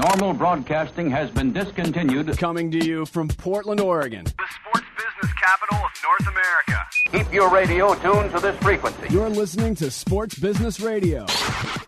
Normal broadcasting has been discontinued. Coming to you from Portland, Oregon. The sports business capital of North America. Keep your radio tuned to this frequency. You're listening to Sports Business Radio.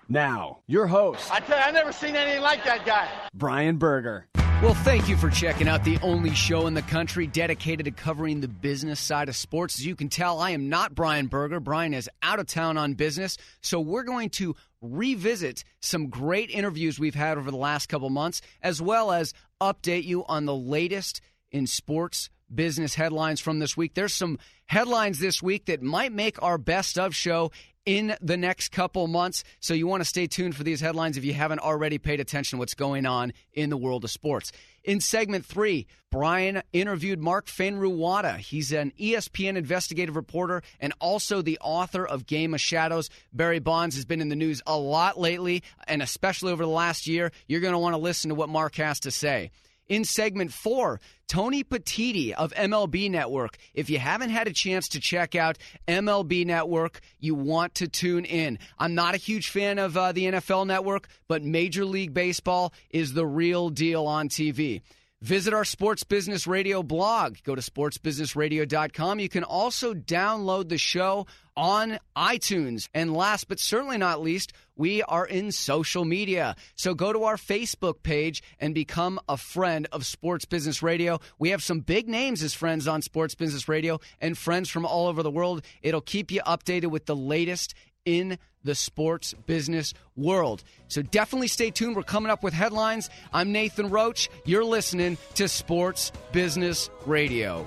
Now, your host, I tell you, I've never seen anything like that guy. Brian Berger. Well, thank you for checking out the only show in the country dedicated to covering the business side of sports. As you can tell, I am not Brian Berger. Brian is out of town on business. So we're going to revisit some great interviews we've had over the last couple months, as well as update you on the latest in sports business headlines from this week. There's some headlines this week that might make our best of show in the next couple months. So you want to stay tuned for these headlines if you haven't already paid attention what's going on in the world of sports. In segment three, Brian interviewed Mark Fainaru-Wada. He's an ESPN investigative reporter and also the author of Game of Shadows. Barry Bonds has been in the news a lot lately, and especially over the last year. You're going to want to listen to what Mark has to say. In segment four, Tony Petitti of MLB Network. If you haven't had a chance to check out MLB Network, you want to tune in. I'm not a huge fan of uh, the NFL Network, but Major League Baseball is the real deal on TV. Visit our Sports Business Radio blog. Go to sportsbusinessradio.com. You can also download the show on iTunes. And last but certainly not least, we are in social media. So go to our Facebook page and become a friend of Sports Business Radio. We have some big names as friends on Sports Business Radio and friends from all over the world. It'll keep you updated with the latest in the sports business world. So definitely stay tuned. We're coming up with headlines. I'm Nathan Roach. You're listening to Sports Business Radio.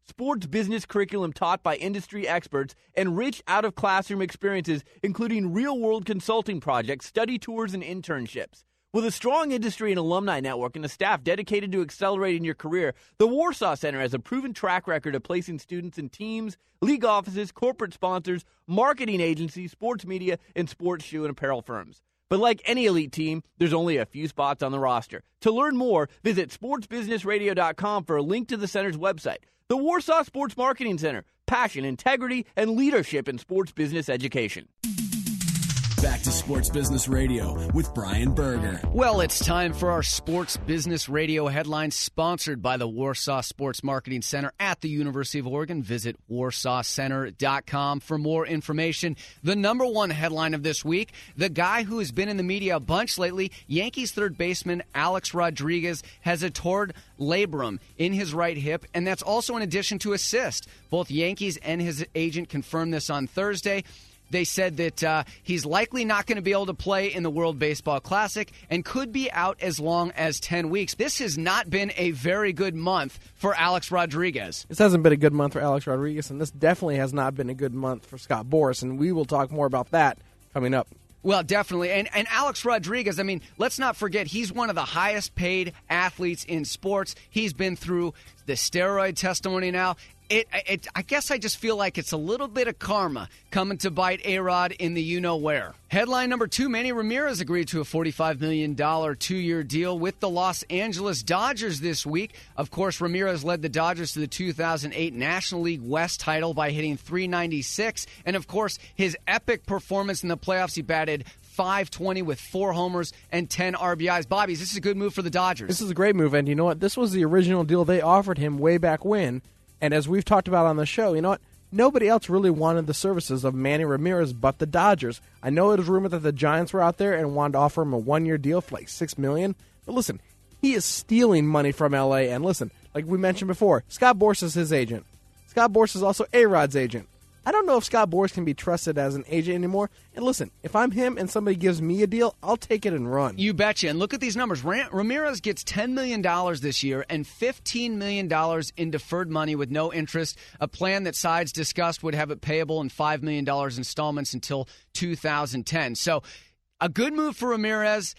sports business curriculum taught by industry experts, and rich out of classroom experiences, including real world consulting projects, study tours, and internships. With a strong industry and alumni network and a staff dedicated to accelerating your career, the Warsaw Center has a proven track record of placing students in teams, league offices, corporate sponsors, marketing agencies, sports media, and sports shoe and apparel firms. But like any elite team, there's only a few spots on the roster. To learn more, visit sportsbusinessradio.com for a link to the center's website. The Warsaw Sports Marketing Center, passion, integrity, and leadership in sports business education. Back to Sports Business Radio with Brian Berger. Well, it's time for our Sports Business Radio headlines sponsored by the Warsaw Sports Marketing Center at the University of Oregon. Visit warsawcenter.com for more information. The number one headline of this week the guy who has been in the media a bunch lately, Yankees third baseman Alex Rodriguez, has a torn labrum in his right hip, and that's also in addition to a cyst. Both Yankees and his agent confirmed this on Thursday. They said that uh, he's likely not going to be able to play in the World Baseball Classic and could be out as long as 10 weeks. This has not been a very good month for Alex Rodriguez. This hasn't been a good month for Alex Rodriguez, and this definitely has not been a good month for Scott Boras, and we will talk more about that coming up. Well, definitely. And and Alex Rodriguez, I mean, let's not forget he's one of the highest paid athletes in sports. He's been through the steroid testimony now. It, it, I guess I just feel like it's a little bit of karma coming to bite A Rod in the you know where. Headline number two Manny Ramirez agreed to a $45 million two year deal with the Los Angeles Dodgers this week. Of course, Ramirez led the Dodgers to the 2008 National League West title by hitting 396. And of course, his epic performance in the playoffs, he batted 520 with four homers and 10 RBIs. Bobby, this is a good move for the Dodgers. This is a great move, and you know what? This was the original deal they offered him way back when. And as we've talked about on the show, you know what? nobody else really wanted the services of Manny Ramirez but the Dodgers. I know it was rumored that the Giants were out there and wanted to offer him a one-year deal for like six million. But listen, he is stealing money from LA. And listen, like we mentioned before, Scott Boras is his agent. Scott Boras is also A Rod's agent. I don't know if Scott Boras can be trusted as an agent anymore. And listen, if I'm him and somebody gives me a deal, I'll take it and run. You betcha. And look at these numbers. Ramirez gets $10 million this year and $15 million in deferred money with no interest. A plan that sides discussed would have it payable in $5 million installments until 2010. So a good move for Ramirez.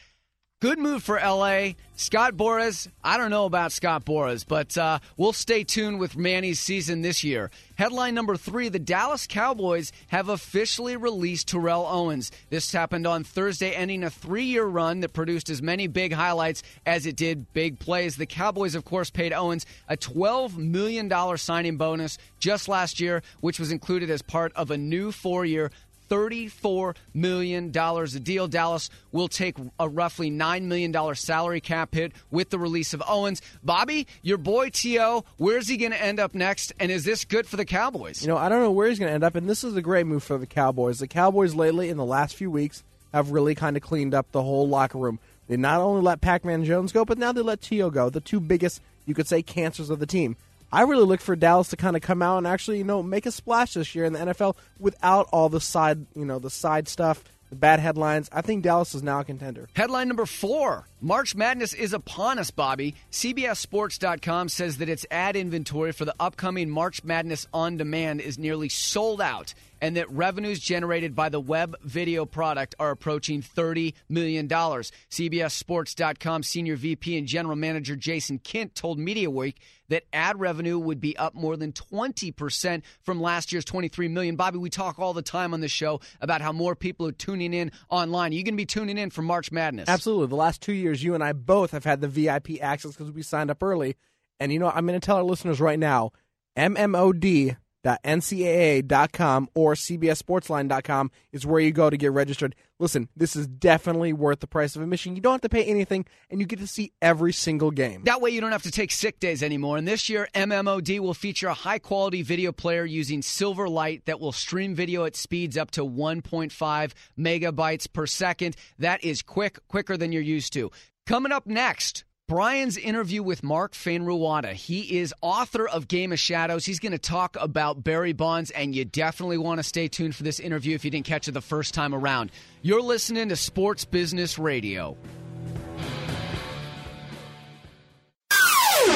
Good move for LA. Scott Boras, I don't know about Scott Boras, but uh, we'll stay tuned with Manny's season this year. Headline number three The Dallas Cowboys have officially released Terrell Owens. This happened on Thursday, ending a three year run that produced as many big highlights as it did big plays. The Cowboys, of course, paid Owens a $12 million signing bonus just last year, which was included as part of a new four year, $34 million a deal. Dallas will take a roughly $9 million salary cap hit with the release of Owens. Bobby, your boy T.O., where's he going to end up next? And is this good for the Cowboys? You know, I don't know where he's going to end up, and this is a great move for the Cowboys. The Cowboys lately, in the last few weeks, have really kind of cleaned up the whole locker room. They not only let Pac Man Jones go, but now they let T.O. go, the two biggest, you could say, cancers of the team. I really look for Dallas to kind of come out and actually, you know, make a splash this year in the NFL without all the side, you know, the side stuff, the bad headlines. I think Dallas is now a contender. Headline number four March Madness is upon us, Bobby. CBSSports.com says that its ad inventory for the upcoming March Madness on demand is nearly sold out and that revenues generated by the web video product are approaching $30 million. CBSSports.com senior VP and general manager Jason Kint told Media Week that ad revenue would be up more than 20% from last year's 23 million. Bobby, we talk all the time on the show about how more people are tuning in online. Are you going to be tuning in for March Madness? Absolutely. The last two years, you and I both have had the VIP access because we signed up early. And you know, I'm going to tell our listeners right now, MMOD ncaa.com or cbssportsline.com is where you go to get registered. Listen, this is definitely worth the price of admission. You don't have to pay anything, and you get to see every single game. That way, you don't have to take sick days anymore. And this year, MMOD will feature a high quality video player using Silverlight that will stream video at speeds up to 1.5 megabytes per second. That is quick, quicker than you're used to. Coming up next, Brian's interview with Mark Fainaru-Wada. He is author of Game of Shadows. He's going to talk about Barry Bonds, and you definitely want to stay tuned for this interview if you didn't catch it the first time around. You're listening to Sports Business Radio.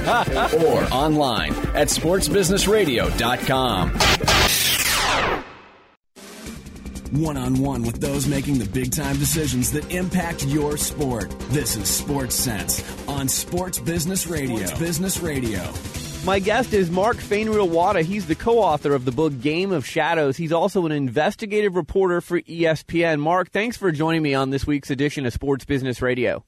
or online at sportsbusinessradio.com. One on one with those making the big time decisions that impact your sport. This is Sports Sense on Sports Business Radio. Sports Business Radio. My guest is Mark Fainaru-Wada. He's the co-author of the book Game of Shadows. He's also an investigative reporter for ESPN. Mark, thanks for joining me on this week's edition of Sports Business Radio.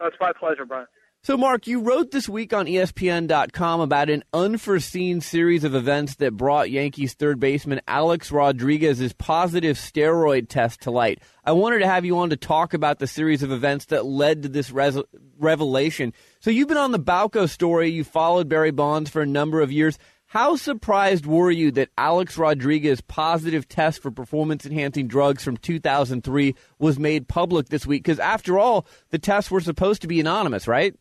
Oh, it's my pleasure, Brian. So, Mark, you wrote this week on ESPN.com about an unforeseen series of events that brought Yankees third baseman Alex Rodriguez's positive steroid test to light. I wanted to have you on to talk about the series of events that led to this res- revelation. So, you've been on the Balco story, you followed Barry Bonds for a number of years. How surprised were you that Alex Rodriguez's positive test for performance enhancing drugs from 2003 was made public this week? Because, after all, the tests were supposed to be anonymous, right?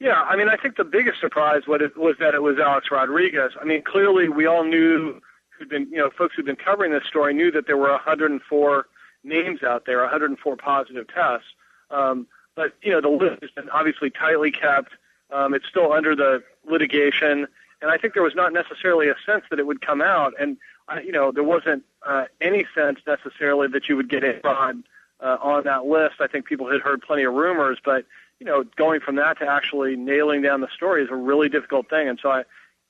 Yeah, I mean, I think the biggest surprise was, it, was that it was Alex Rodriguez. I mean, clearly we all knew who'd been, you know, folks who'd been covering this story knew that there were 104 names out there, 104 positive tests. Um, but you know, the list has been obviously tightly kept. Um, it's still under the litigation, and I think there was not necessarily a sense that it would come out. And uh, you know, there wasn't uh, any sense necessarily that you would get a fraud uh, on that list. I think people had heard plenty of rumors, but you know, going from that to actually nailing down the story is a really difficult thing. And so I,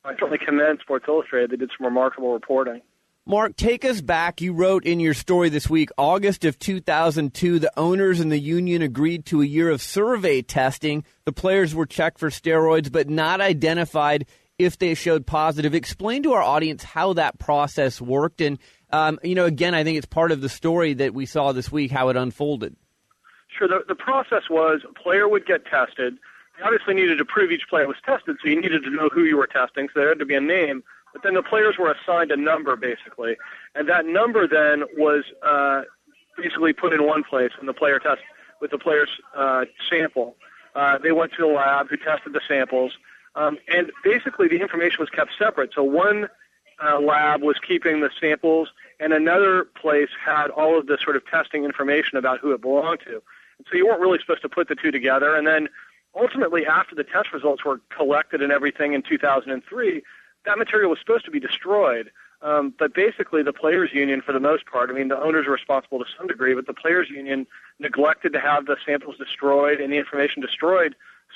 I certainly commend Sports Illustrated. They did some remarkable reporting. Mark, take us back. You wrote in your story this week, August of 2002, the owners and the union agreed to a year of survey testing. The players were checked for steroids, but not identified if they showed positive. Explain to our audience how that process worked. And, um, you know, again, I think it's part of the story that we saw this week, how it unfolded. Sure. The, the process was a player would get tested. They obviously needed to prove each player was tested, so you needed to know who you were testing, so there had to be a name. But then the players were assigned a number, basically. And that number then was uh, basically put in one place in the player test with the player's uh, sample. Uh, they went to the lab who tested the samples. Um, and basically, the information was kept separate. So one uh, lab was keeping the samples, and another place had all of the sort of testing information about who it belonged to. So you weren't really supposed to put the two together. And then ultimately, after the test results were collected and everything in 2003, that material was supposed to be destroyed. Um, but basically, the players' union, for the most part, I mean, the owners are responsible to some degree, but the players' union neglected to have the samples destroyed and the information destroyed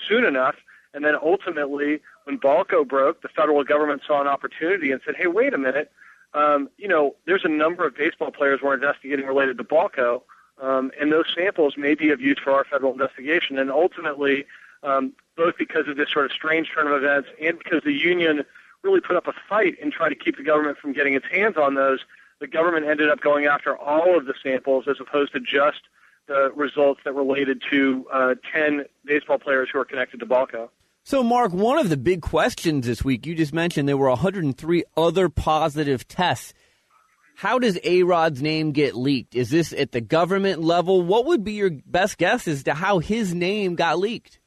soon enough. And then ultimately, when Balco broke, the federal government saw an opportunity and said, hey, wait a minute. Um, you know, there's a number of baseball players we're investigating related to Balco, um, and those samples may be of use for our federal investigation. And ultimately, um, both because of this sort of strange turn of events and because the union really put up a fight and tried to keep the government from getting its hands on those, the government ended up going after all of the samples as opposed to just the results that related to uh, 10 baseball players who are connected to Balco. So, Mark, one of the big questions this week, you just mentioned there were 103 other positive tests. How does A Rod's name get leaked? Is this at the government level? What would be your best guess as to how his name got leaked?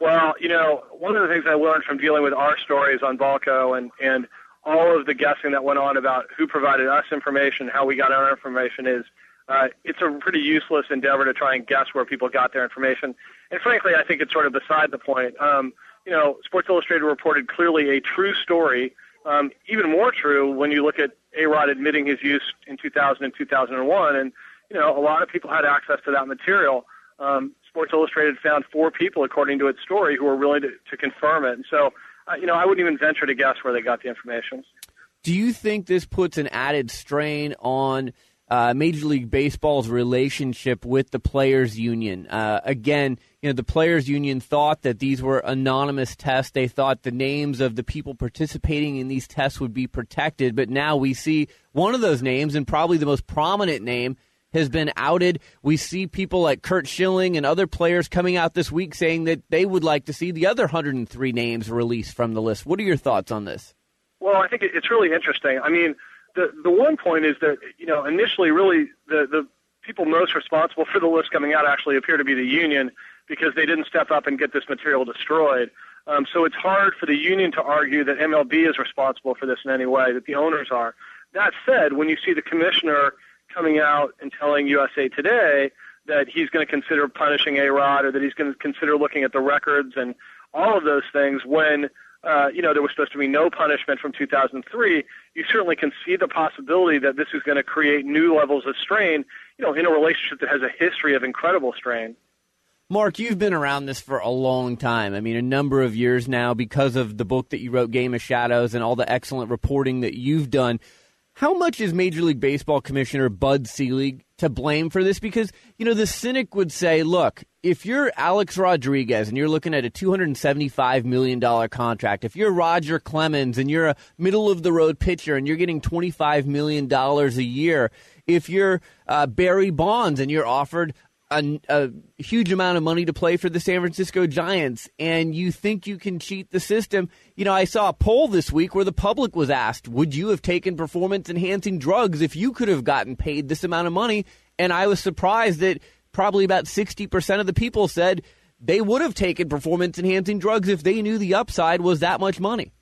Well, you know, one of the things I learned from dealing with our stories on Balco and, and all of the guessing that went on about who provided us information, how we got our information is uh, it's a pretty useless endeavor to try and guess where people got their information. And frankly, I think it's sort of beside the point. Um, you know, Sports Illustrated reported clearly a true story, um, even more true when you look at A-Rod admitting his use in 2000 and 2001. And, you know, a lot of people had access to that material. Um, Sports Illustrated found four people, according to its story, who were willing to, to confirm it. And so, uh, you know, I wouldn't even venture to guess where they got the information. Do you think this puts an added strain on – uh, Major League Baseball's relationship with the players' union. Uh, again, you know, the players' union thought that these were anonymous tests. They thought the names of the people participating in these tests would be protected. But now we see one of those names, and probably the most prominent name, has been outed. We see people like Curt Schilling and other players coming out this week saying that they would like to see the other 103 names released from the list. What are your thoughts on this? Well, I think it's really interesting. I mean, the the one point is that you know initially really the the people most responsible for the list coming out actually appear to be the union because they didn't step up and get this material destroyed. Um, so it's hard for the union to argue that MLB is responsible for this in any way, that the owners are. That said, when you see the commissioner coming out and telling USA Today that he's going to consider punishing A Rod or that he's going to consider looking at the records and all of those things when uh, you know, there was supposed to be no punishment from 2003, you certainly can see the possibility that this is going to create new levels of strain, you know, in a relationship that has a history of incredible strain. Mark, you've been around this for a long time. I mean, a number of years now because of the book that you wrote, Game of Shadows, and all the excellent reporting that you've done. How much is Major League Baseball Commissioner Bud Selig to blame for this? Because, you know, the cynic would say, look, if you're Alex Rodriguez and you're looking at a $275 million contract, if you're Roger Clemens and you're a middle of the road pitcher and you're getting $25 million a year, if you're uh, Barry Bonds and you're offered a, a, huge amount of money to play for the San Francisco Giants and you think you can cheat the system. You know, I saw a poll this week where the public was asked, would you have taken performance enhancing drugs if you could have gotten paid this amount of money? And I was surprised that probably about 60% of the people said they would have taken performance enhancing drugs if they knew the upside was that much money.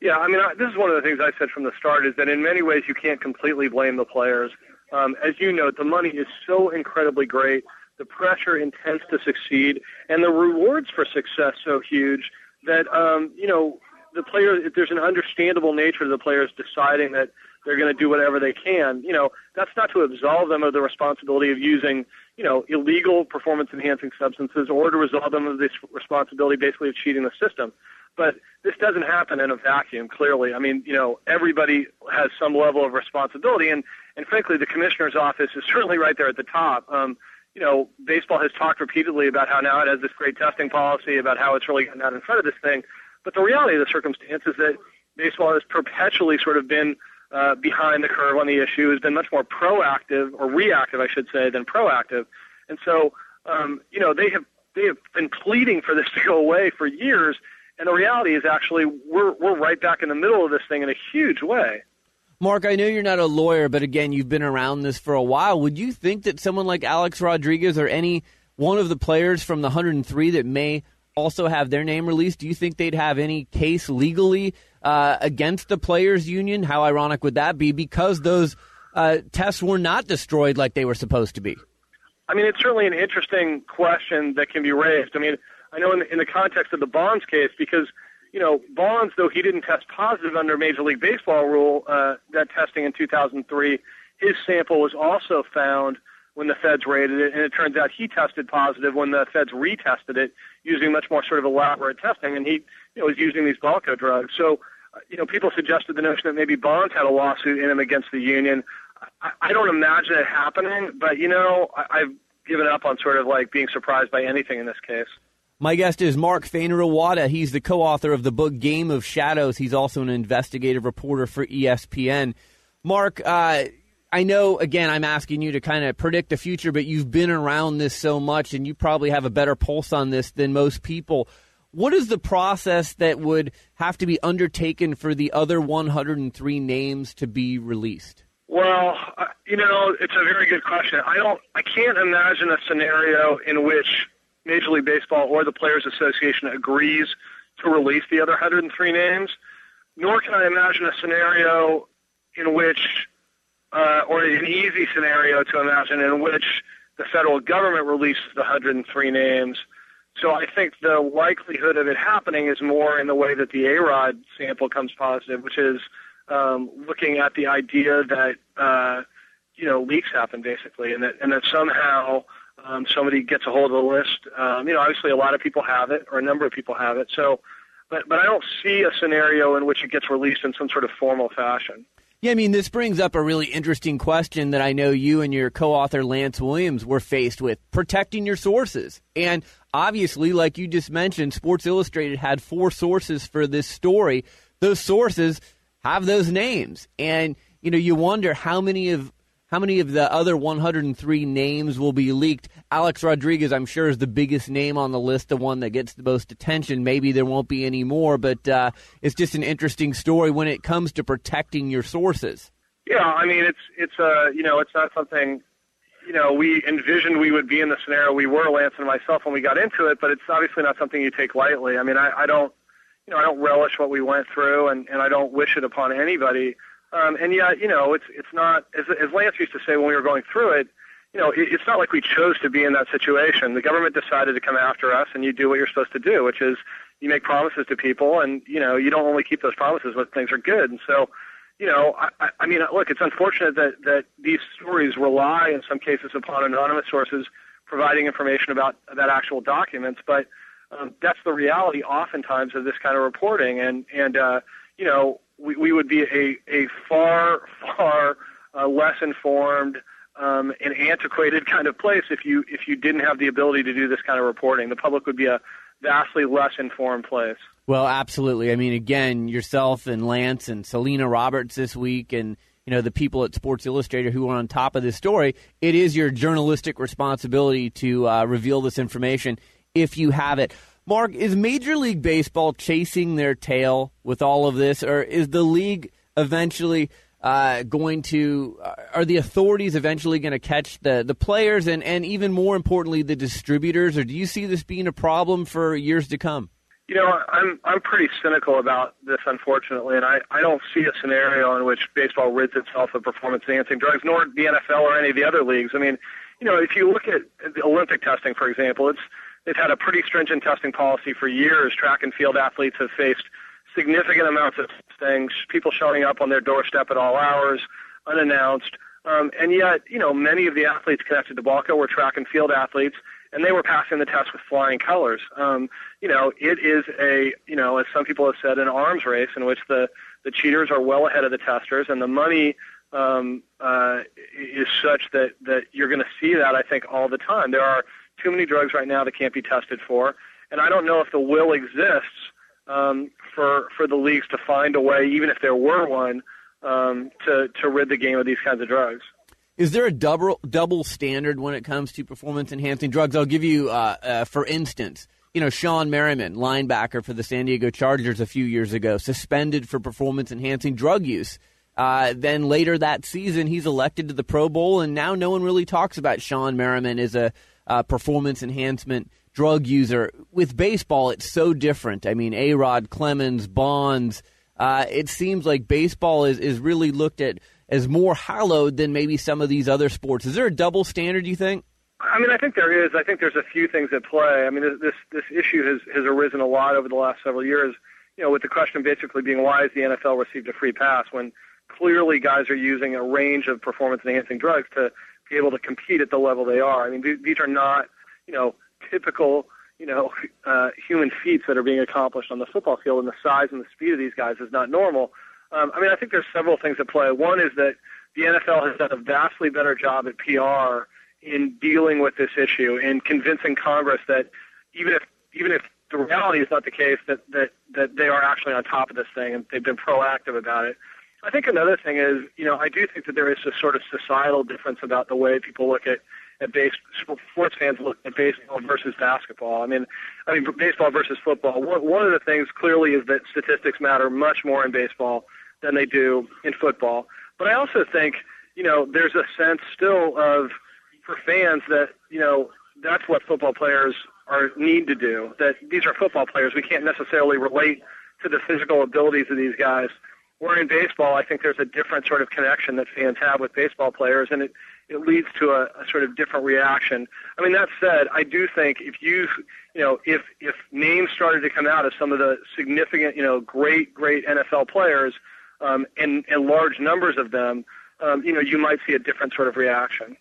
Yeah, I mean, I, this is one of the things I said from the start is that in many ways you can't completely blame the players Um, as you know, the money is so incredibly great, the pressure intense to succeed, and the rewards for success so huge that um, you know the players. There's an understandable nature to the players deciding that they're going to do whatever they can. You know, that's not to absolve them of the responsibility of using, you know, illegal performance enhancing substances or to resolve them of this responsibility basically of cheating the system. But this doesn't happen in a vacuum, clearly. I mean, you know, everybody has some level of responsibility and, and frankly the commissioner's office is certainly right there at the top. Um, you know, baseball has talked repeatedly about how now it has this great testing policy, about how it's really gotten out in front of this thing. But the reality of the circumstance is that baseball has perpetually sort of been uh, behind the curve on the issue, has been much more proactive or reactive, I should say, than proactive. And so, um, you know, they have they have been pleading for this to go away for years. And the reality is actually we're we're right back in the middle of this thing in a huge way. Mark, I know you're not a lawyer, but again, you've been around this for a while. Would you think that someone like Alex Rodriguez or any one of the players from the 103 that may also have their name released, do you think they'd have any case legally uh, against the players' union? How ironic would that be? Because those uh, tests were not destroyed like they were supposed to be. I mean, it's certainly an interesting question that can be raised. I mean, I know in the, in the context of the Bonds case, because you know Bonds, though he didn't test positive under Major League Baseball rule, uh, that testing in 2003, his sample was also found when the feds raided it, and it turns out he tested positive when the feds retested it using much more sort of elaborate testing, and he you know was using these Balco drugs. So you know, people suggested the notion that maybe Bonds had a lawsuit in him against the union. I, I don't imagine it happening, but you know, I, I've given up on sort of like being surprised by anything in this case. My guest is Mark Fainer He's the co-author of the book Game of Shadows. He's also an investigative reporter for ESPN. Mark, uh, I know, again, I'm asking you to kind of predict the future, but you've been around this so much and you probably have a better pulse on this than most people. What is the process that would have to be undertaken for the other 103 names to be released? Well, uh, you know, it's a very good question. I don't, I can't imagine a scenario in which Major League Baseball or the Players Association agrees to release the other 103 names. Nor can I imagine a scenario in which, uh, or an easy scenario to imagine in which the federal government releases the 103 names so I think the likelihood of it happening is more in the way that the A-Rod sample comes positive, which is um, looking at the idea that uh, you know leaks happen basically, and that and that somehow um, somebody gets a hold of the list. Um, you know, obviously a lot of people have it, or a number of people have it. So, but but I don't see a scenario in which it gets released in some sort of formal fashion. Yeah, I mean, this brings up a really interesting question that I know you and your co author Lance Williams were faced with protecting your sources. And obviously, like you just mentioned, Sports Illustrated had four sources for this story. Those sources have those names. And, you know, you wonder how many of how many of the other 103 names will be leaked? Alex Rodriguez, I'm sure, is the biggest name on the list, the one that gets the most attention. Maybe there won't be any more, but uh, it's just an interesting story when it comes to protecting your sources. Yeah, I mean, it's it's uh, you know, it's not something you know we envisioned we would be in the scenario we were, Lance and myself, when we got into it. But it's obviously not something you take lightly. I mean, I, I don't, you know, I don't relish what we went through, and and I don't wish it upon anybody. Um, and yet, you know, it's it's not as, as Lance used to say when we were going through it. You know, it, it's not like we chose to be in that situation. The government decided to come after us, and you do what you're supposed to do, which is you make promises to people, and you know, you don't only keep those promises when things are good. And so, you know, I, I mean, look, it's unfortunate that that these stories rely in some cases upon anonymous sources providing information about about actual documents, but um, that's the reality oftentimes of this kind of reporting. And and uh, you know, we, we would be a, a far, far uh, less informed um, and antiquated kind of place if you if you didn't have the ability to do this kind of reporting. The public would be a vastly less informed place. Well, absolutely. I mean, again, yourself and Lance and Selena Roberts this week, and you know the people at Sports Illustrated who are on top of this story. It is your journalistic responsibility to uh, reveal this information if you have it. Mark, is Major League Baseball chasing their tail with all of this, or is the league eventually uh, going to? Uh, are the authorities eventually going to catch the the players and and even more importantly the distributors, or do you see this being a problem for years to come? You know, I'm I'm pretty cynical about this, unfortunately, and I I don't see a scenario in which baseball rids itself of performance-enhancing drugs, nor the NFL or any of the other leagues. I mean, you know, if you look at the Olympic testing, for example, it's they've had a pretty stringent testing policy for years. Track and field athletes have faced significant amounts of things, people showing up on their doorstep at all hours, unannounced. Um, and yet, you know, many of the athletes connected to Balco were track and field athletes, and they were passing the test with flying colors. Um, you know, it is a, you know, as some people have said, an arms race in which the the cheaters are well ahead of the testers, and the money um, uh, is such that that you're going to see that I think all the time. There are too many drugs right now that can't be tested for, and I don't know if the will exists um, for for the leagues to find a way, even if there were one, um, to to rid the game of these kinds of drugs. Is there a double double standard when it comes to performance enhancing drugs? I'll give you, uh, uh, for instance, you know Shawne Merriman, linebacker for the San Diego Chargers a few years ago, suspended for performance enhancing drug use. Uh, then later that season, he's elected to the Pro Bowl, and now no one really talks about Shawne Merriman as a uh, performance enhancement drug user. With baseball, it's so different. I mean, A Rod, Clemens, Bonds. Uh, it seems like baseball is, is really looked at as more hallowed than maybe some of these other sports. Is there a double standard, you think? I mean, I think there is. I think there's a few things at play. I mean, this this issue has has arisen a lot over the last several years. You know, with the question basically being why has the NFL received a free pass when clearly guys are using a range of performance enhancing drugs to be able to compete at the level they are. I mean, th- these are not you know typical you know uh, human feats that are being accomplished on the football field, and the size and the speed of these guys is not normal. Um, I mean, I think there's several things at play. One is that the NFL has done a vastly better job at PR in dealing with this issue and convincing Congress that even if even if the reality is not the case, that that that they are actually on top of this thing and they've been proactive about it. I think another thing is, you know, I do think that there is a sort of societal difference about the way people look at at base sports fans look at baseball versus basketball. I mean, I mean baseball versus football. One, one of the things clearly is that statistics matter much more in baseball than they do in football. But I also think, you know, there's a sense still of for fans that you know that's what football players are need to do. That these are football players. We can't necessarily relate to the physical abilities of these guys. Where in baseball, I think there's a different sort of connection that fans have with baseball players, and it it leads to a, a sort of different reaction. I mean, that said, I do think if you, you know, if if names started to come out of some of the significant, you know, great great NFL players, um, and and large numbers of them, um, you know, you might see a different sort of reaction.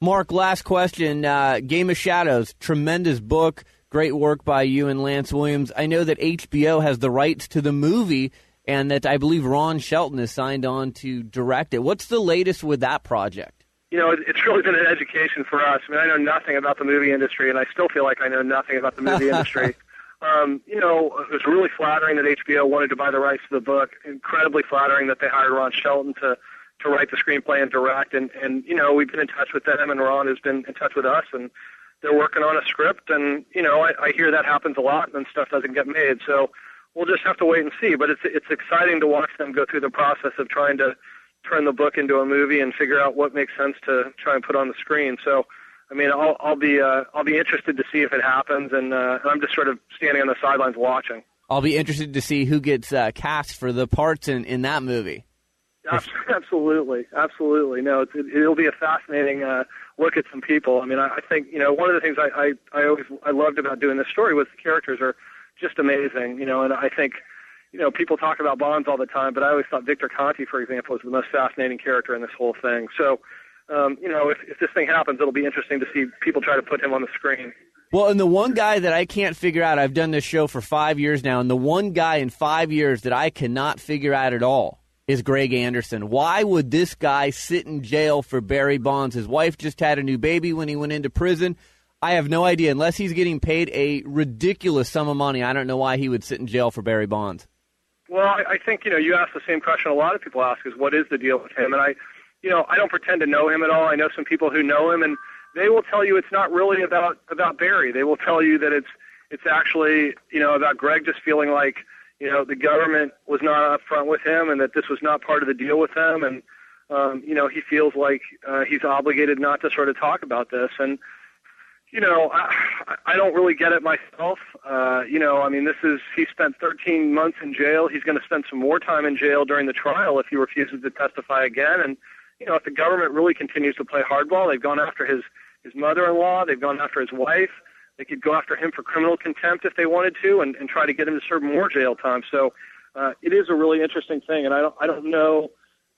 Mark, last question. Uh, Game of Shadows, tremendous book, great work by you and Lance Williams. I know that HBO has the rights to the movie, and that I believe Ron Shelton is signed on to direct it. What's the latest with that project? You know, it's really been an education for us. I mean, I know nothing about the movie industry, and I still feel like I know nothing about the movie industry. Um, you know, it was really flattering that HBO wanted to buy the rights to the book. Incredibly flattering that they hired Ron Shelton to to write the screenplay and direct. And and you know, we've been in touch with them, and Ron has been in touch with us, and they're working on a script. And you know, I, I hear that happens a lot, and stuff doesn't get made. So we'll just have to wait and see. But it's it's exciting to watch them go through the process of trying to turn the book into a movie and figure out what makes sense to try and put on the screen. So I mean, I'll, I'll be uh, I'll be interested to see if it happens, and uh, I'm just sort of standing on the sidelines watching. I'll be interested to see who gets uh, cast for the parts in, in that movie. Absolutely, absolutely. No, it, it'll be a fascinating uh, look at some people. I mean, I, I think you know one of the things I, I I always I loved about doing this story was the characters are just amazing. You know, and I think you know people talk about Bonds all the time, but I always thought Victor Conte, for example, was the most fascinating character in this whole thing. So um, you know, if, if this thing happens, it'll be interesting to see people try to put him on the screen. Well, and the one guy that I can't figure out, I've done this show for five years now, and the one guy in five years that I cannot figure out at all is Greg Anderson. Why would this guy sit in jail for Barry Bonds? His wife just had a new baby when he went into prison. I have no idea. Unless he's getting paid a ridiculous sum of money, I don't know why he would sit in jail for Barry Bonds. Well, I, I think you know you ask the same question a lot of people ask is what is the deal with him, and I you know, I don't pretend to know him at all. I know some people who know him, and they will tell you it's not really about about Barry. They will tell you that it's it's actually you know about Greg just feeling like you know the government was not upfront with him, and that this was not part of the deal with them, and um, you know he feels like uh, he's obligated not to sort of talk about this, and you know, I, I don't really get it myself. Uh, you know, I mean, this is he spent 13 months in jail. He's going to spend some more time in jail during the trial if he refuses to testify again. And you know, if the government really continues to play hardball, they've gone after his his mother-in-law, they've gone after his wife. They could go after him for criminal contempt if they wanted to, and, and try to get him to serve more jail time. So uh, it is a really interesting thing, and I don't I don't know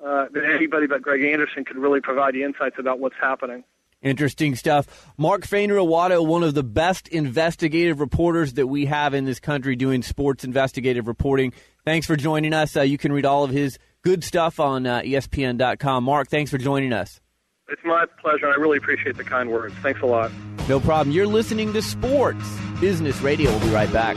uh, that anybody but Greg Anderson could really provide the insights about what's happening. Interesting stuff. Mark Fainer one of the best investigative reporters that we have in this country doing sports investigative reporting. Thanks for joining us. Uh, you can read all of his good stuff on uh, ESPN.com. Mark, thanks for joining us. It's my pleasure. I really appreciate the kind words. Thanks a lot. No problem. You're listening to Sports Business Radio. We'll be right back.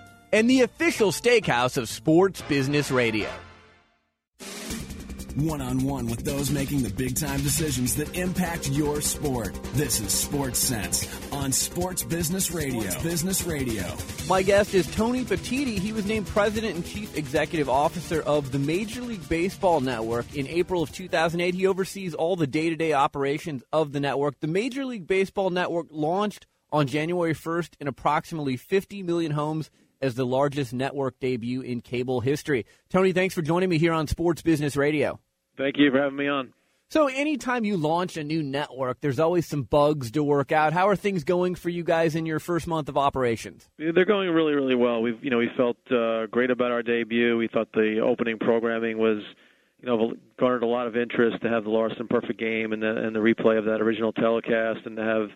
and the official steakhouse of Sports Business Radio. One on one with those making the big time decisions that impact your sport. This is Sports Sense on Sports Business Radio. Sports Business Radio. My guest is Tony Petitti. He was named President and Chief Executive Officer of the Major League Baseball Network in April of 2008. He oversees all the day to day operations of the network. The Major League Baseball Network launched on January 1st in approximately 50 million homes as the largest network debut in cable history. Tony, thanks for joining me here on Sports Business Radio. Thank you for having me on. So, anytime you launch a new network, there's always some bugs to work out. How are things going for you guys in your first month of operations? They're going really, really well. We've, you know, we felt uh, great about our debut. We thought the opening programming was, you know, garnered a lot of interest to have the Larsen Perfect Game and the, and the replay of that original telecast, and to have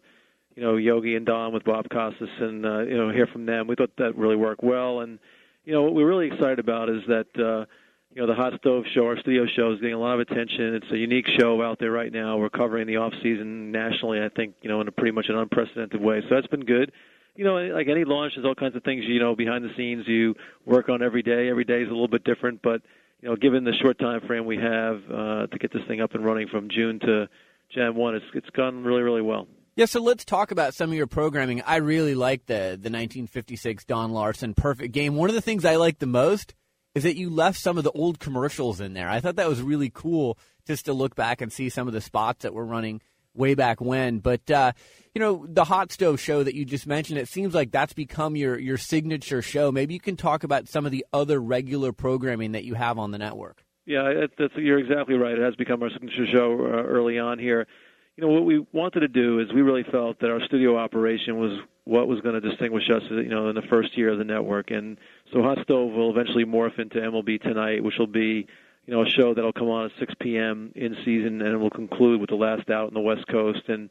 you know Yogi and Don with Bob Costas and uh, you know hear from them. We thought that really worked well, and you know what we're really excited about is that uh, you know the Hot Stove Show, our studio show, is getting a lot of attention. It's a unique show out there right now. We're covering the off season nationally. I think you know in a pretty much an unprecedented way. So that's been good. You know, like any launch, there's all kinds of things you know behind the scenes you work on every day. Every day is a little bit different, but you know, given the short time frame we have uh, to get this thing up and running from June to Jan 1, it's it's gone really really well. Yeah, so let's talk about some of your programming. I really like the the 1956 Don Larsen Perfect Game. One of the things I like the most is that you left some of the old commercials in there. I thought that was really cool just to look back and see some of the spots that were running way back when. But uh, you know, the hot stove show that you just mentioned, it seems like that's become your your signature show. Maybe you can talk about some of the other regular programming that you have on the network. Yeah, that's, you're exactly right. It has become our signature show uh, early on here you know what we wanted to do is we really felt that our studio operation was what was going to distinguish us you know in the first year of the network and so hot stove will eventually morph into mlb tonight which will be you know a show that'll come on at 6 p.m. in season and will conclude with the last out in the west coast and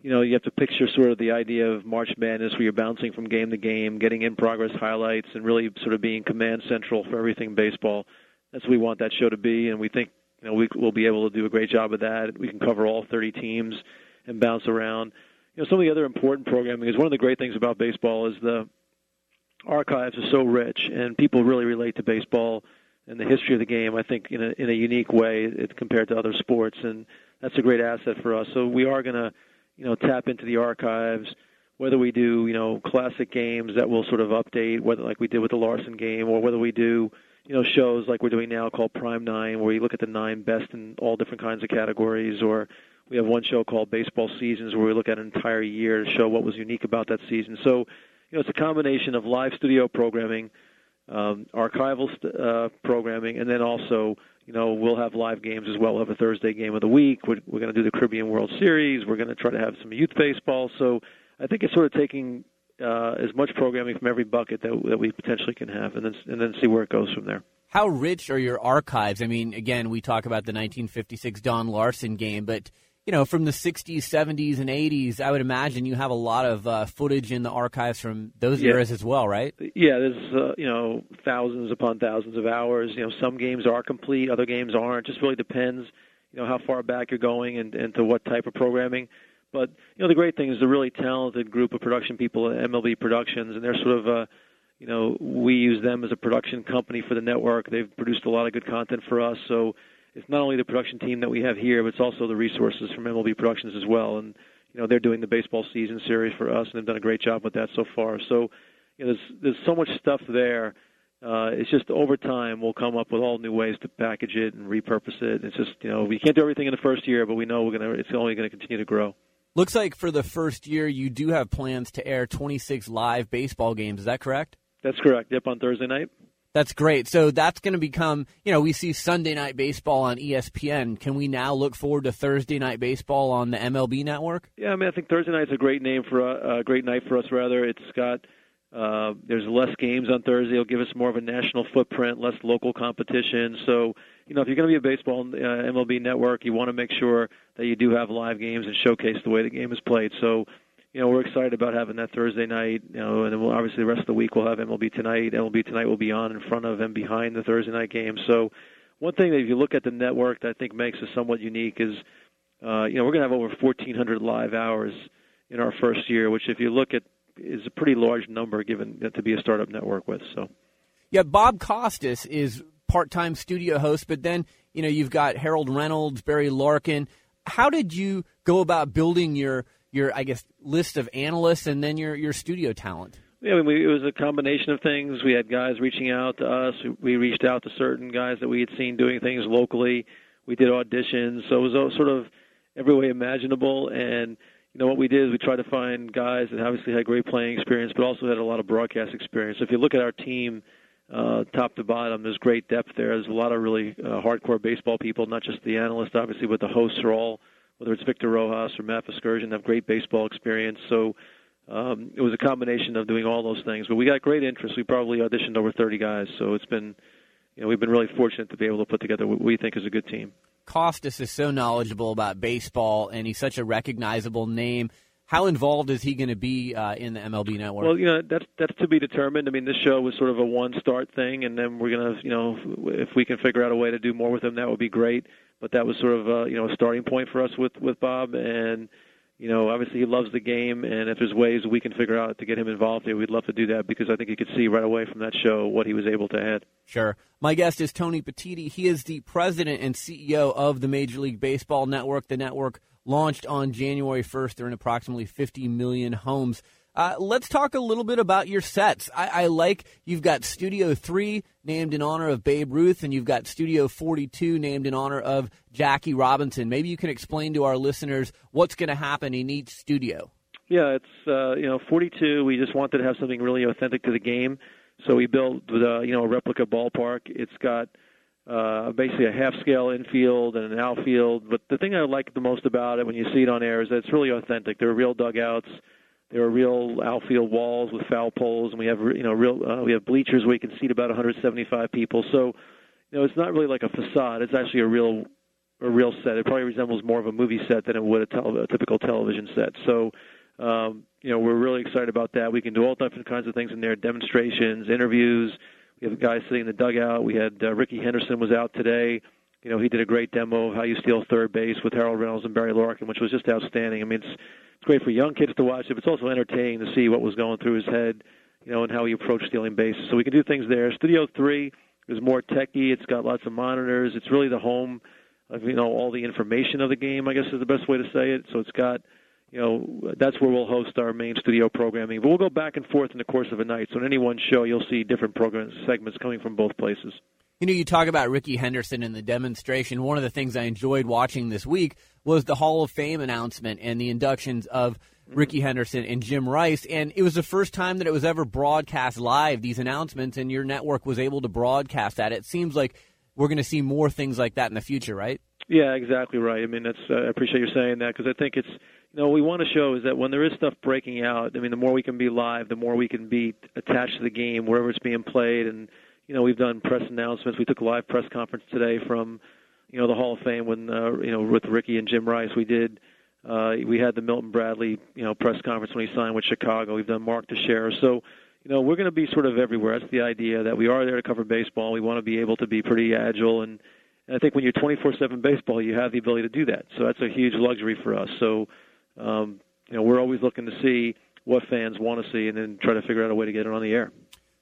you know you have to picture sort of the idea of march madness where you're bouncing from game to game getting in progress highlights and really sort of being command central for everything baseball that's what we want that show to be and we think you know, we, we'll be able to do a great job of that. We can cover all 30 teams and bounce around. You know, some of the other important programming is one of the great things about baseball is the archives are so rich, and people really relate to baseball and the history of the game. I think in a in a unique way it, compared to other sports, and that's a great asset for us. So we are going to, you know, tap into the archives. Whether we do, you know, classic games that will sort of update, whether like we did with the Larsen game, or whether we do you know shows like we're doing now called Prime Nine, where you look at the nine best in all different kinds of categories, or we have one show called Baseball Seasons, where we look at an entire year to show what was unique about that season. So, you know, it's a combination of live studio programming, um, archival st- uh, programming, and then also you know we'll have live games as well. We'll have a Thursday game of the week. We're, we're going to do the Caribbean World Series. We're going to try to have some youth baseball. So I think it's sort of taking uh, as much programming from every bucket that, that we potentially can have, and then and then see where it goes from there. How rich are your archives? I mean, again, we talk about the 1956 Don Larsen game, but you know, from the 60s, 70s, and 80s, I would imagine you have a lot of uh, footage in the archives from those Yeah. eras as well, right? Yeah, there's uh, you know thousands upon thousands of hours. You know, some games are complete, other games aren't. It just really depends, you know, how far back you're going and, and to what type of programming. But you know, the great thing is a really talented group of production people at MLB Productions, and they're sort of, uh, you know, we use them as a production company for the network. They've produced a lot of good content for us, so it's not only the production team that we have here, but it's also the resources from MLB Productions as well. And you know, they're doing the baseball season series for us, and they've done a great job with that so far. So you know, there's there's so much stuff there. Uh, it's just over time we'll come up with all new ways to package it and repurpose it. It's just you know we can't do everything in the first year, but we know we're gonna it's only going to continue to grow. Looks like for the first year, you do have plans to air 26 live baseball games. Is that correct? That's correct. Yep, on Thursday night. That's great. So that's going to become, you know, we see Sunday night baseball on ESPN. Can we now look forward to Thursday night baseball on the MLB network? Yeah, I mean I think Thursday night's a great name for a uh, great night for us. Rather, it's got uh, there's less games on Thursday. It'll give us more of a national footprint, less local competition. So, you know, if you're going to be a baseball uh, MLB network, you want to make sure that you do have live games and showcase the way the game is played. So, you know, we're excited about having that Thursday night. You know, and then we'll, obviously the rest of the week we'll have MLB tonight. MLB tonight will be on in front of and behind the Thursday night game. So, one thing that if you look at the network that I think makes us somewhat unique is, uh, you know, we're going to have over 1,400 live hours in our first year, which if you look at is a pretty large number given to be a startup network with. So. Yeah, Bob Costas is part-time studio host, but then you know you've got Harold Reynolds, Barry Larkin. How did you go about building your your I guess list of analysts and then your your studio talent? Yeah, I mean, we, it was a combination of things. We had guys reaching out to us. We reached out to certain guys that we had seen doing things locally. We did auditions, so it was sort of every way imaginable. And you know what we did is we tried to find guys that obviously had great playing experience, but also had a lot of broadcast experience. So if you look at our team, uh, top to bottom, there's great depth there. There's a lot of really uh, hardcore baseball people, not just the analysts, obviously, but the hosts are all, whether it's Victor Rojas or Matt Vasgersian, have great baseball experience. So um, it was a combination of doing all those things. But we got great interest. We probably auditioned over 30 guys, so it's been, you know, we've been really fortunate to be able to put together what we think is a good team. Costas is so knowledgeable about baseball, and he's such a recognizable name. How involved is he going to be uh, in the MLB network? Well, you know that's that's to be determined. I mean, this show was sort of a one-start thing, and then we're gonna, you know, if we can figure out a way to do more with him, that would be great. But that was sort of, a, you know, a starting point for us with with Bob, and you know, obviously he loves the game, and if there's ways we can figure out to get him involved here, we'd love to do that because I think you could see right away from that show what he was able to add. Sure. My guest is Tony Petitti. He is the president and CEO of the Major League Baseball Network. The network launched on January 1st. They're in approximately 50 million homes. Uh, let's talk a little bit about your sets. I, I like you've got Studio 3 named in honor of Babe Ruth, and you've got Studio 42 named in honor of Jackie Robinson. Maybe you can explain to our listeners what's going to happen in each studio. Yeah, it's uh, you know 42. We just wanted to have something really authentic to the game, so we built uh, you know a replica ballpark. It's got uh, basically a half scale infield and an outfield. But the thing I like the most about it when you see it on air is that it's really authentic. There are real dugouts. There are real outfield walls with foul poles, and we have you know real uh, we have bleachers where you can seat about 175 people. So you know it's not really like a facade. It's actually a real a real set. It probably resembles more of a movie set than it would a, tele- a typical television set. So um, you know we're really excited about that. We can do all different kinds of things in there: demonstrations, interviews. We have guys sitting in the dugout. We had uh, Rickey Henderson was out today. You know, he did a great demo of how you steal third base with Harold Reynolds and Barry Larkin, which was just outstanding. I mean, it's it's great for young kids to watch it, but it's also entertaining to see what was going through his head, you know, and how he approached stealing bases. So we can do things there. Studio Three is more techy. It's got lots of monitors. It's really the home of you know all the information of the game. I guess is the best way to say it. So it's got you know that's where we'll host our main studio programming. But we'll go back and forth in the course of a night. So in any one show, you'll see different program segments coming from both places. You know, you talk about Rickey Henderson and the demonstration. One of the things I enjoyed watching this week was the Hall of Fame announcement and the inductions of Rickey Henderson and Jim Rice. And it was the first time that it was ever broadcast live, these announcements, and your network was able to broadcast that. It seems like we're going to see more things like that in the future, right? Yeah, exactly right. I mean, that's uh, I appreciate you saying that because I think it's you know what we want to show is that when there is stuff breaking out, I mean, the more we can be live, the more we can be attached to the game wherever it's being played, and you know we've done press announcements. We took a live press conference today from you know the Hall of Fame when uh, you know with Rickey and Jim Rice. We did uh, we had the Milton Bradley you know press conference when he signed with Chicago. We've done Mark Teixeira. So you know we're going to be sort of everywhere. That's the idea that we are there to cover baseball. We want to be able to be pretty agile and and I think when you're 24/7 baseball, you have the ability to do that. So that's a huge luxury for us. So, um, you know, we're always looking to see what fans want to see, and then try to figure out a way to get it on the air.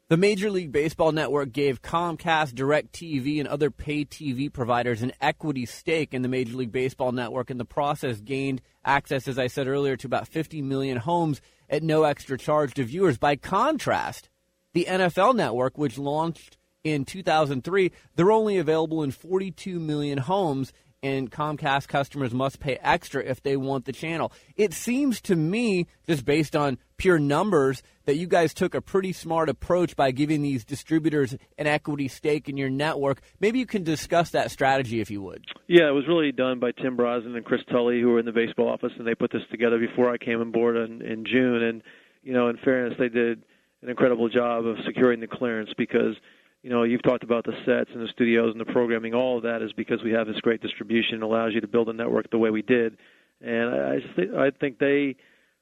The Major League Baseball Network gave Comcast, DirecTV, and other pay TV providers an equity stake in the Major League Baseball Network. In the process, gained access, as I said earlier, to about 50 million homes at no extra charge to viewers. By contrast, the NFL Network, which launched in 2003, they're only available in 42 million homes, and Comcast customers must pay extra if they want the channel. It seems to me, just based on pure numbers, that you guys took a pretty smart approach by giving these distributors an equity stake in your network. Maybe you can discuss that strategy if you would. Yeah, it was really done by Tim Brosnan and Chris Tully, who were in the baseball office, and they put this together before I came on board in, in June. And, you know, in fairness, they did an incredible job of securing the clearance because – you know, you've talked about the sets and the studios and the programming. All of that is because we have this great distribution. It allows you to build a network the way we did. And I, just th- I think they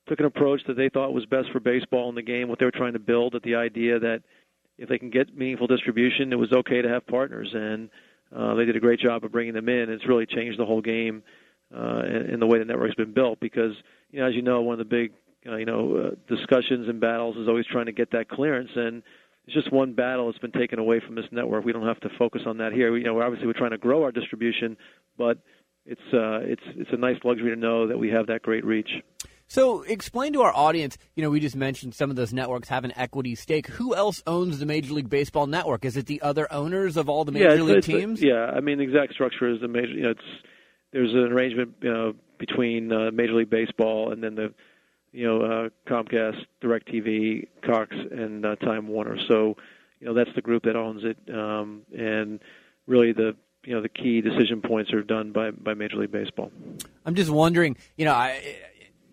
took an approach that they thought was best for baseball in the game, what they were trying to build, at the idea that if they can get meaningful distribution, it was okay to have partners. And uh, they did a great job of bringing them in. It's really changed the whole game uh, in the way the network's been built because, you know, as you know, one of the big, uh, you know, uh, discussions and battles is always trying to get that clearance. And it's just one battle that's been taken away from this network. We don't have to focus on that here. We, you know, obviously we're trying to grow our distribution, but it's uh, it's it's a nice luxury to know that we have that great reach. So, explain to our audience. You know, we just mentioned some of those networks have an equity stake. Who else owns the Major League Baseball network? Is it the other owners of all the major yeah, league it's, teams? yeah, I mean, the exact structure is the major. You know, it's there's an arrangement you know, between uh, Major League Baseball and then the you know uh, Comcast, DirecTV, Cox, and uh, Time Warner. So you know that's the group that owns it, um, and really the you know the key decision points are done by by Major League Baseball. I'm just wondering, you know, I,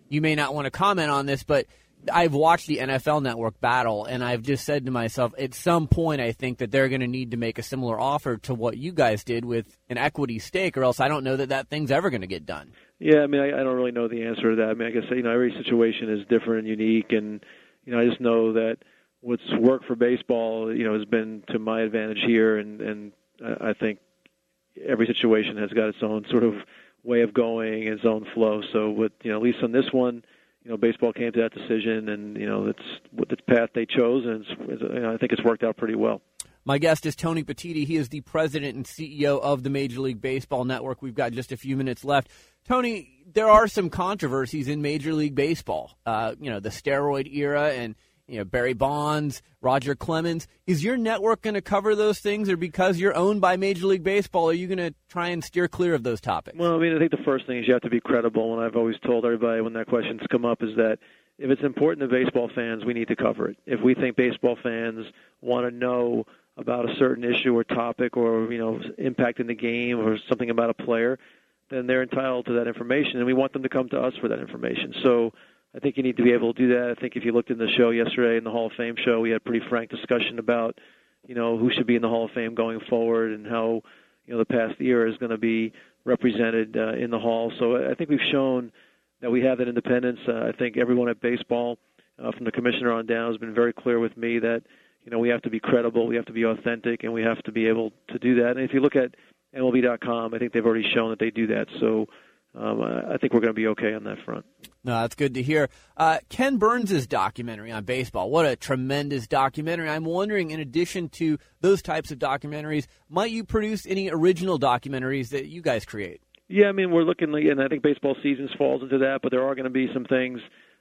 you may not want to comment on this, but I've watched the NFL Network battle, and I've just said to myself, at some point, I think that they're going to need to make a similar offer to what you guys did with an equity stake, or else I don't know that that thing's ever going to get done. Yeah, I mean, I, I don't really know the answer to that. I mean, I guess you know every situation is different and unique, and you know, I just know that what's worked for baseball, you know, has been to my advantage here, and and I think every situation has got its own sort of way of going, its own flow. So, with you know, at least on this one, you know, baseball came to that decision, and you know, it's what the path they chose, and it's, you know, I think it's worked out pretty well. My guest is Tony Petitti. He is the president and CEO of the Major League Baseball Network. We've got just a few minutes left. Tony, there are some controversies in Major League Baseball. Uh, you know, the steroid era and you know Barry Bonds, Roger Clemens. Is your network going to cover those things, or because you're owned by Major League Baseball, are you going to try and steer clear of those topics? Well, I mean, I think the first thing is you have to be credible, and I've always told everybody when that question's come up is that if it's important to baseball fans, we need to cover it. If we think baseball fans want to know about a certain issue or topic, or you know, impacting the game, or something about a player, then they're entitled to that information, and we want them to come to us for that information. So I think you need to be able to do that. I think if you looked in the show yesterday, in the Hall of Fame show, we had a pretty frank discussion about, you know, who should be in the Hall of Fame going forward and how, you know, the past year is going to be represented uh, in the Hall. So I think we've shown that we have that independence. Uh, I think everyone at baseball, uh, from the commissioner on down, has been very clear with me that, you know, we have to be credible, we have to be authentic, and we have to be able to do that. And if you look at MLB.com, I think they've already shown that they do that. So um, I think we're going to be okay on that front. No, that's good to hear. Uh, Ken Burns' documentary on baseball, what a tremendous documentary. I'm wondering, in addition to those types of documentaries, might you produce any original documentaries that you guys create? Yeah, I mean, we're looking, and I think baseball seasons falls into that, but there are going to be some things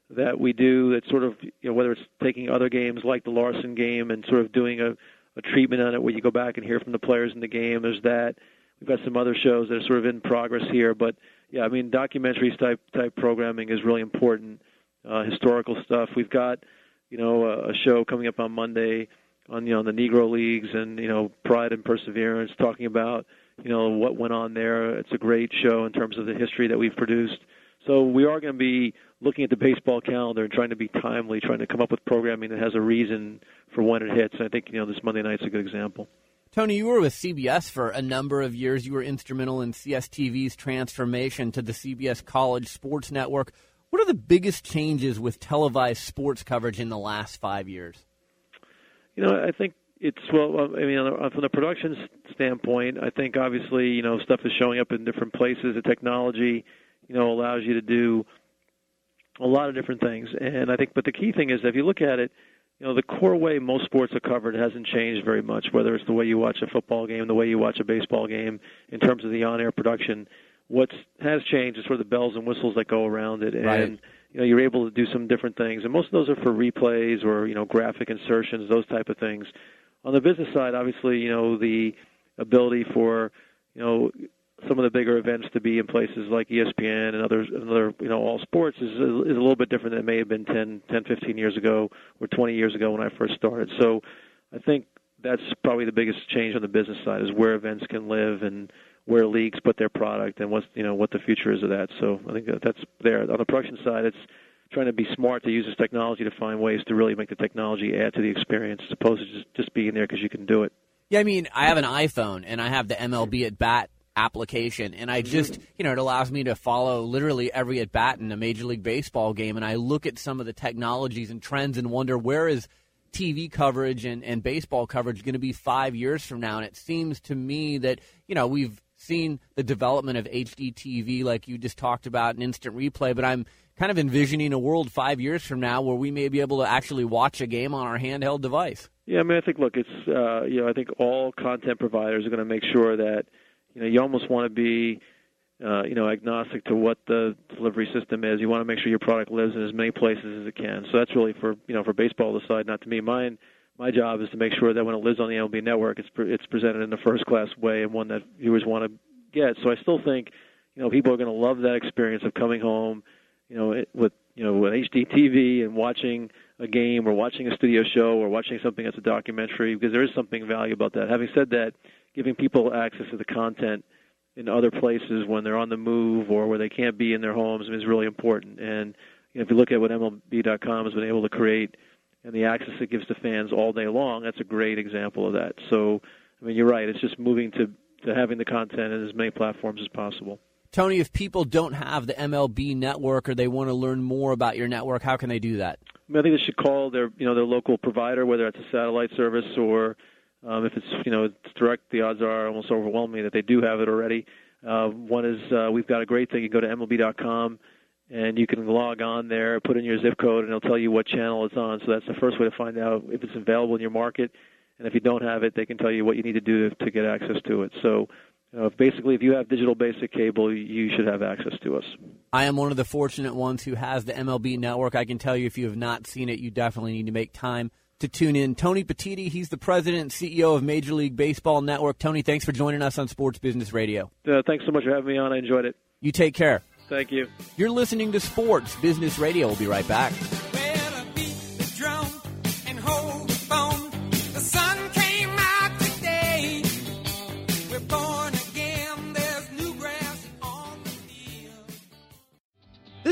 that we do that sort of, you know, whether it's taking other games like the Larsen game and sort of doing a, a treatment on it where you go back and hear from the players in the game. There's that. We've got some other shows that are sort of in progress here, but yeah, I mean, documentaries type type programming is really important. uh, historical stuff. We've got you know a, a show coming up on Monday on you know the Negro leagues and you know pride and perseverance, talking about you know what went on there. It's a great show in terms of the history that we've produced. So we are going to be looking at the baseball calendar and trying to be timely, trying to come up with programming that has a reason for when it hits. And I think you know this Monday night's a good example. Tony, you were with CBS for a number of years. You were instrumental in CSTV's transformation to the CBS College Sports Network. What are the biggest changes with televised sports coverage in the last five years? You know, I think it's well. I mean, from the production standpoint, I think obviously you know stuff is showing up in different places. The technology, you know, allows you to do a lot of different things. And I think, but the key thing is, if you look at it, you know, the core way most sports are covered hasn't changed very much. Whether it's the way you watch a football game, the way you watch a baseball game, in terms of the on-air production, what has changed is sort of the bells and whistles that go around it, right. and you know, you're able to do some different things. And most of those are for replays or you know, graphic insertions, those type of things. On the business side, obviously, you know, the ability for you know some of the bigger events to be in places like ESPN and others, and other you know all sports is is a little bit different than it may have been 10, 10, 15 years ago or 20 years ago when I first started. So I think that's probably the biggest change on the business side is where events can live and where leagues put their product and what's you know what the future is of that. So I think that that's there. On the production side, it's trying to be smart to use this technology to find ways to really make the technology add to the experience as opposed to just, just being there because you can do it. Yeah, I mean, I have an iPhone and I have the MLB at bat application and I just, you know, it allows me to follow literally every at bat in a Major League Baseball game and I look at some of the technologies and trends and wonder where is TV coverage and, and baseball coverage going to be five years from now. And it seems to me that, you know, we've seen the development of HD TV like you just talked about and instant replay, but I'm kind of envisioning a world five years from now where we may be able to actually watch a game on our handheld device. Yeah, I mean, I think look, it's uh, you know, I think all content providers are going to make sure that you know you almost want to be uh, you know agnostic to what the delivery system is. You want to make sure your product lives in as many places as it can. So that's really for you know for baseball to decide, not to me. Mine, my job is to make sure that when it lives on the MLB network, it's pre- it's presented in a first class way and one that viewers want to get. So I still think you know people are going to love that experience of coming home, you know, it, with you know with HD TV and watching a game or watching a studio show or watching something that's a documentary because there is something valuable about that. Having said that, giving people access to the content in other places when they're on the move or where they can't be in their homes is really important. And you know, if you look at what MLB.com has been able to create and the access it gives to fans all day long, that's a great example of that. So, I mean, you're right. It's just moving to to having the content in as many platforms as possible. Tony, if people don't have the MLB network or they want to learn more about your network, how can they do that? I, mean, I think they should call their you know their local provider, whether it's a satellite service or um, if it's you know it's direct. The odds are almost overwhelming that they do have it already. Uh, one is uh, we've got a great thing. You go to MLB.com and you can log on there, put in your zip code, and it'll tell you what channel it's on. So that's the first way to find out if it's available in your market. And if you don't have it, they can tell you what you need to do to get access to it. So you know, basically, if you have digital basic cable, you should have access to us. I am one of the fortunate ones who has the MLB network. I can tell you if you have not seen it, you definitely need to make time to tune in. Tony Petitti, he's the president and CEO of Major League Baseball Network. Tony, thanks for joining us on Sports Business Radio. Uh, thanks so much for having me on. I enjoyed it. You take care. Thank you. You're listening to Sports Business Radio. We'll be right back.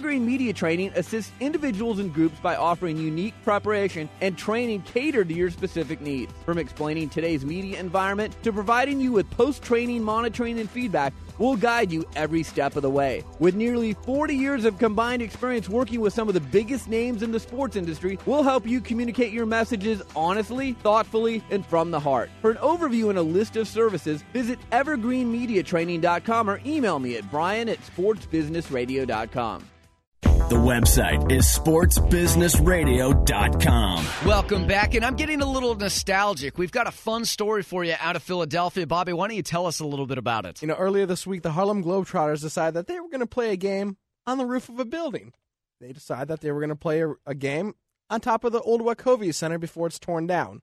Media Training assists individuals and groups by offering unique preparation and training catered to your specific needs. From explaining today's media environment to providing you with post training monitoring and feedback, we'll guide you every step of the way. With nearly 40 years of combined experience working with some of the biggest names in the sports industry, we'll help you communicate your messages honestly, thoughtfully, and from the heart. For an overview and a list of services, visit evergreenmediatraining.com or email me at brian at sportsbusinessradio.com. The website is sportsbusinessradio.com. Welcome back, and I'm getting a little nostalgic. We've got a fun story for you out of Philadelphia. Bobby, why don't you tell us a little bit about it? You know, earlier this week, the Harlem Globetrotters decided that they were going to play a game on the roof of a building. They decided that they were going to play a, a game on top of the old Wachovia Center before it's torn down.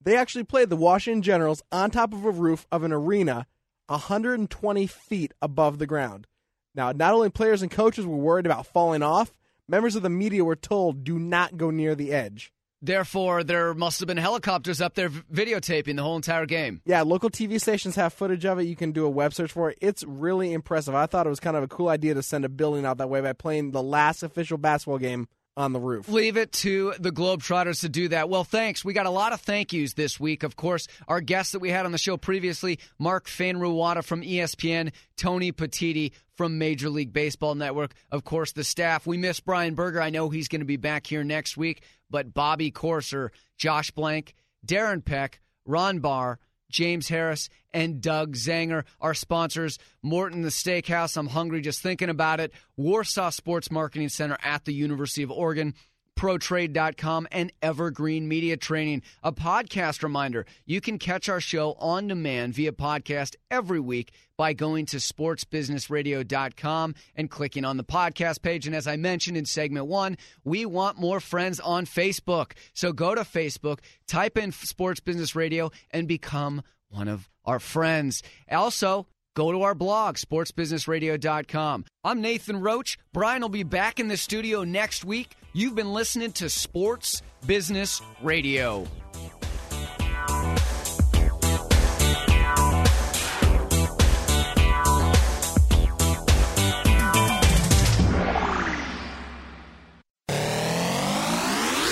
They actually played the Washington Generals on top of a roof of an arena 120 feet above the ground. Now, not only players and coaches were worried about falling off, members of the media were told do not go near the edge. Therefore, there must have been helicopters up there videotaping the whole entire game. Yeah, local TV stations have footage of it. You can do a web search for it. It's really impressive. I thought it was kind of a cool idea to send a building out that way by playing the last official basketball game on the roof. Leave it to the Globetrotters to do that. Well, thanks. We got a lot of thank yous this week. Of course, our guests that we had on the show previously Mark Fainaru-Wada from ESPN, Tony Petitti from Major League Baseball Network. Of course, the staff. We miss Brian Berger. I know he's going to be back here next week, but Bobby Corser, Josh Blank, Darren Peck, Ron Barr, James Harris, and Doug Zanger. Our sponsors, Morton the Steakhouse. I'm hungry just thinking about it. Warsaw Sports Marketing Center at the University of Oregon. ProTrade.com and Evergreen Media Training. A podcast reminder you can catch our show on demand via podcast every week by going to sportsbusinessradio.com and clicking on the podcast page. And as I mentioned in segment one, we want more friends on Facebook. So go to Facebook, type in Sports Business Radio, and become one of our friends. Also, go to our blog, sportsbusinessradio.com. I'm Nathan Roach. Brian will be back in the studio next week. You've been listening to Sports Business Radio.